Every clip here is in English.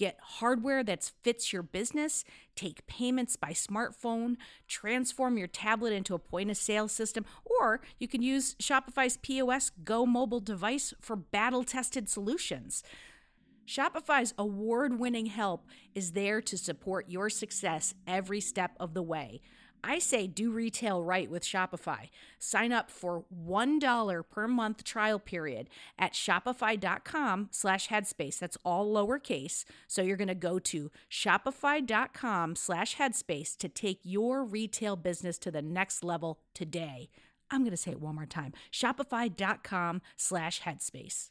Get hardware that fits your business, take payments by smartphone, transform your tablet into a point of sale system, or you can use Shopify's POS Go mobile device for battle tested solutions. Shopify's award winning help is there to support your success every step of the way. I say do retail right with Shopify. Sign up for $1 per month trial period at shopify.com slash headspace. That's all lowercase. So you're going to go to shopify.com slash headspace to take your retail business to the next level today. I'm going to say it one more time. Shopify.com slash headspace.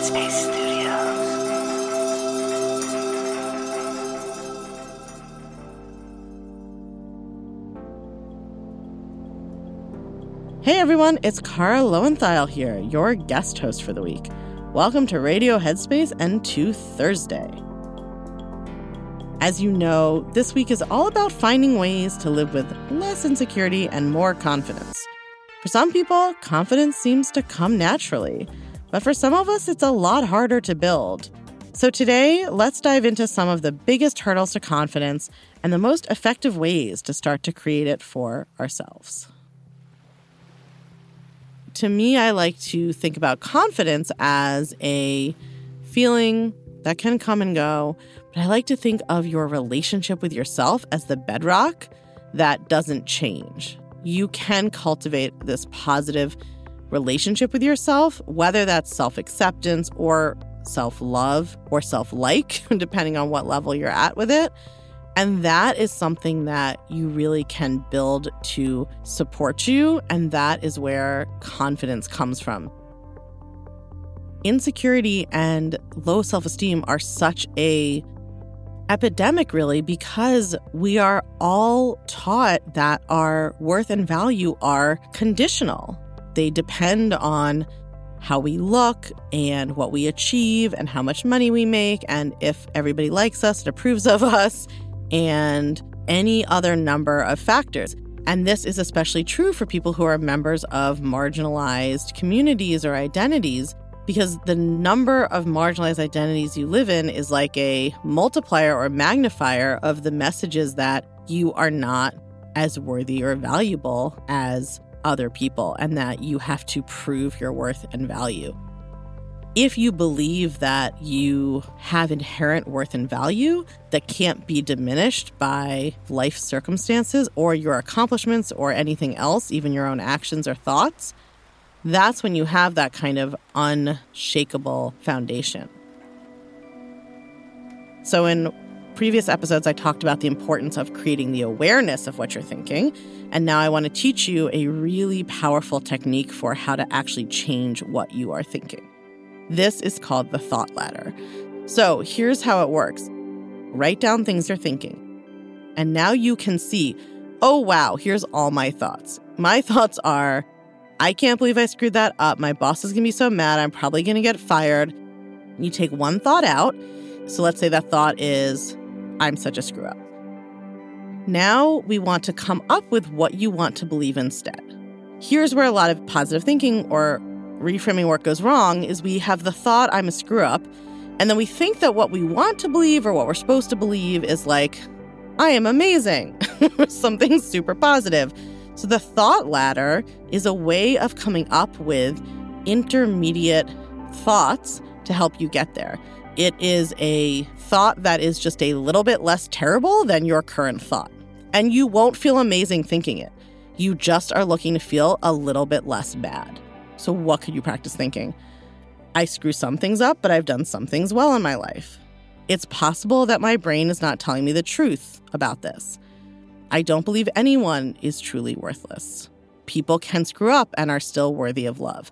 Headspace Studios. Hey everyone, it's Kara Loewentheil here, your guest host for the week. Welcome to Radio Headspace and to Thursday. As you know, this week is all about finding ways to live with less insecurity and more confidence. For some people, confidence seems to come naturally, but for some of us, it's a lot harder to build. So today, let's dive into some of the biggest hurdles to confidence and the most effective ways to start to create it for ourselves to me, I like to think about confidence as a feeling that can come and go, but I like to think of your relationship with yourself as the bedrock that doesn't change. You can cultivate this positive relationship with yourself, whether that's self acceptance or self love or self like, depending on what level you're at with it. And that is something that you really can build to support you. And that is where confidence comes from. Insecurity and low self esteem are such a epidemic, really, because we are all taught that our worth and value are conditional. They depend on how we look and what we achieve and how much money we make and if everybody likes us and approves of us and any other number of factors. And this is especially true for people who are members of marginalized communities or identities because the number of marginalized identities you live in is like a multiplier or magnifier of the messages that you are not as worthy or valuable as other people and that you have to prove your worth and value. If you believe that you have inherent worth and value that can't be diminished by life circumstances or your accomplishments or anything else, even your own actions or thoughts, that's when you have that kind of unshakable foundation. So, in previous episodes, I talked about the importance of creating the awareness of what you're thinking. And now I want to teach you a really powerful technique for how to actually change what you are thinking. This is called the thought ladder. So, here's how it works write down things you're thinking. And now you can see, oh, wow, here's all my thoughts. My thoughts are, I can't believe I screwed that up. My boss is going to be so mad. I'm probably going to get fired. You take one thought out. So let's say that thought is, I'm such a screw up. Now we want to come up with what you want to believe instead. Here's where a lot of positive thinking or reframing work goes wrong is we have the thought I'm a screw up and then we think that what we want to believe or what we're supposed to believe is like I am amazing, something super positive. So, the thought ladder is a way of coming up with intermediate thoughts to help you get there. It is a thought that is just a little bit less terrible than your current thought. And you won't feel amazing thinking it. You just are looking to feel a little bit less bad. So, what could you practice thinking? I screw some things up, but I've done some things well in my life. It's possible that my brain is not telling me the truth about this. I don't believe anyone is truly worthless. People can screw up and are still worthy of love.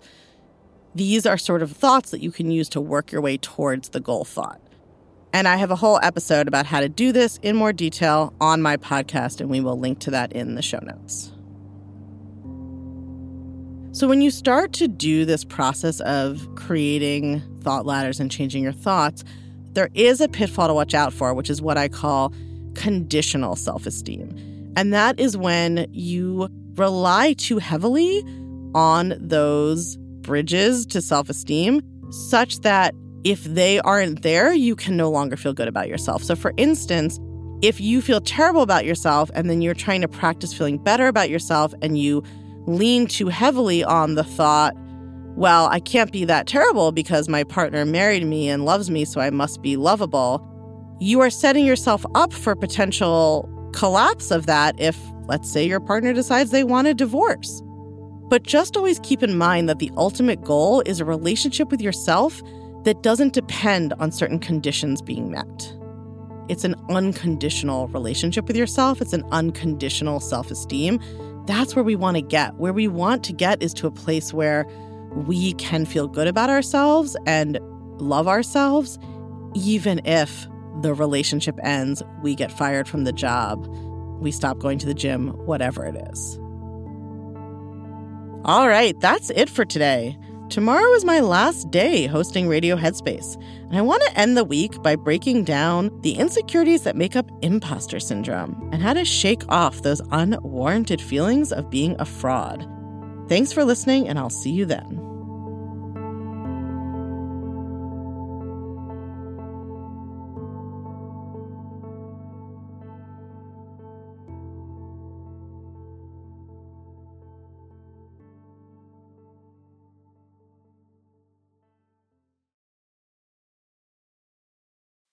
These are sort of thoughts that you can use to work your way towards the goal thought. And I have a whole episode about how to do this in more detail on my podcast, and we will link to that in the show notes. So, when you start to do this process of creating thought ladders and changing your thoughts, there is a pitfall to watch out for, which is what I call conditional self esteem. And that is when you rely too heavily on those bridges to self esteem, such that if they aren't there, you can no longer feel good about yourself. So, for instance, if you feel terrible about yourself and then you're trying to practice feeling better about yourself and you lean too heavily on the thought, well, I can't be that terrible because my partner married me and loves me, so I must be lovable you are setting yourself up for potential collapse of that if, let's say, your partner decides they want a divorce. But just always keep in mind that the ultimate goal is a relationship with yourself that doesn't depend on certain conditions being met. It's an unconditional relationship with yourself, it's an unconditional self esteem. That's where we want to get. Where we want to get is to a place where we can feel good about ourselves and love ourselves, even if the relationship ends, we get fired from the job, we stop going to the gym, whatever it is. All right, that's it for today. Tomorrow is my last day hosting Radio Headspace, and I want to end the week by breaking down the insecurities that make up imposter syndrome and how to shake off those unwarranted feelings of being a fraud. Thanks for listening, and I'll see you then.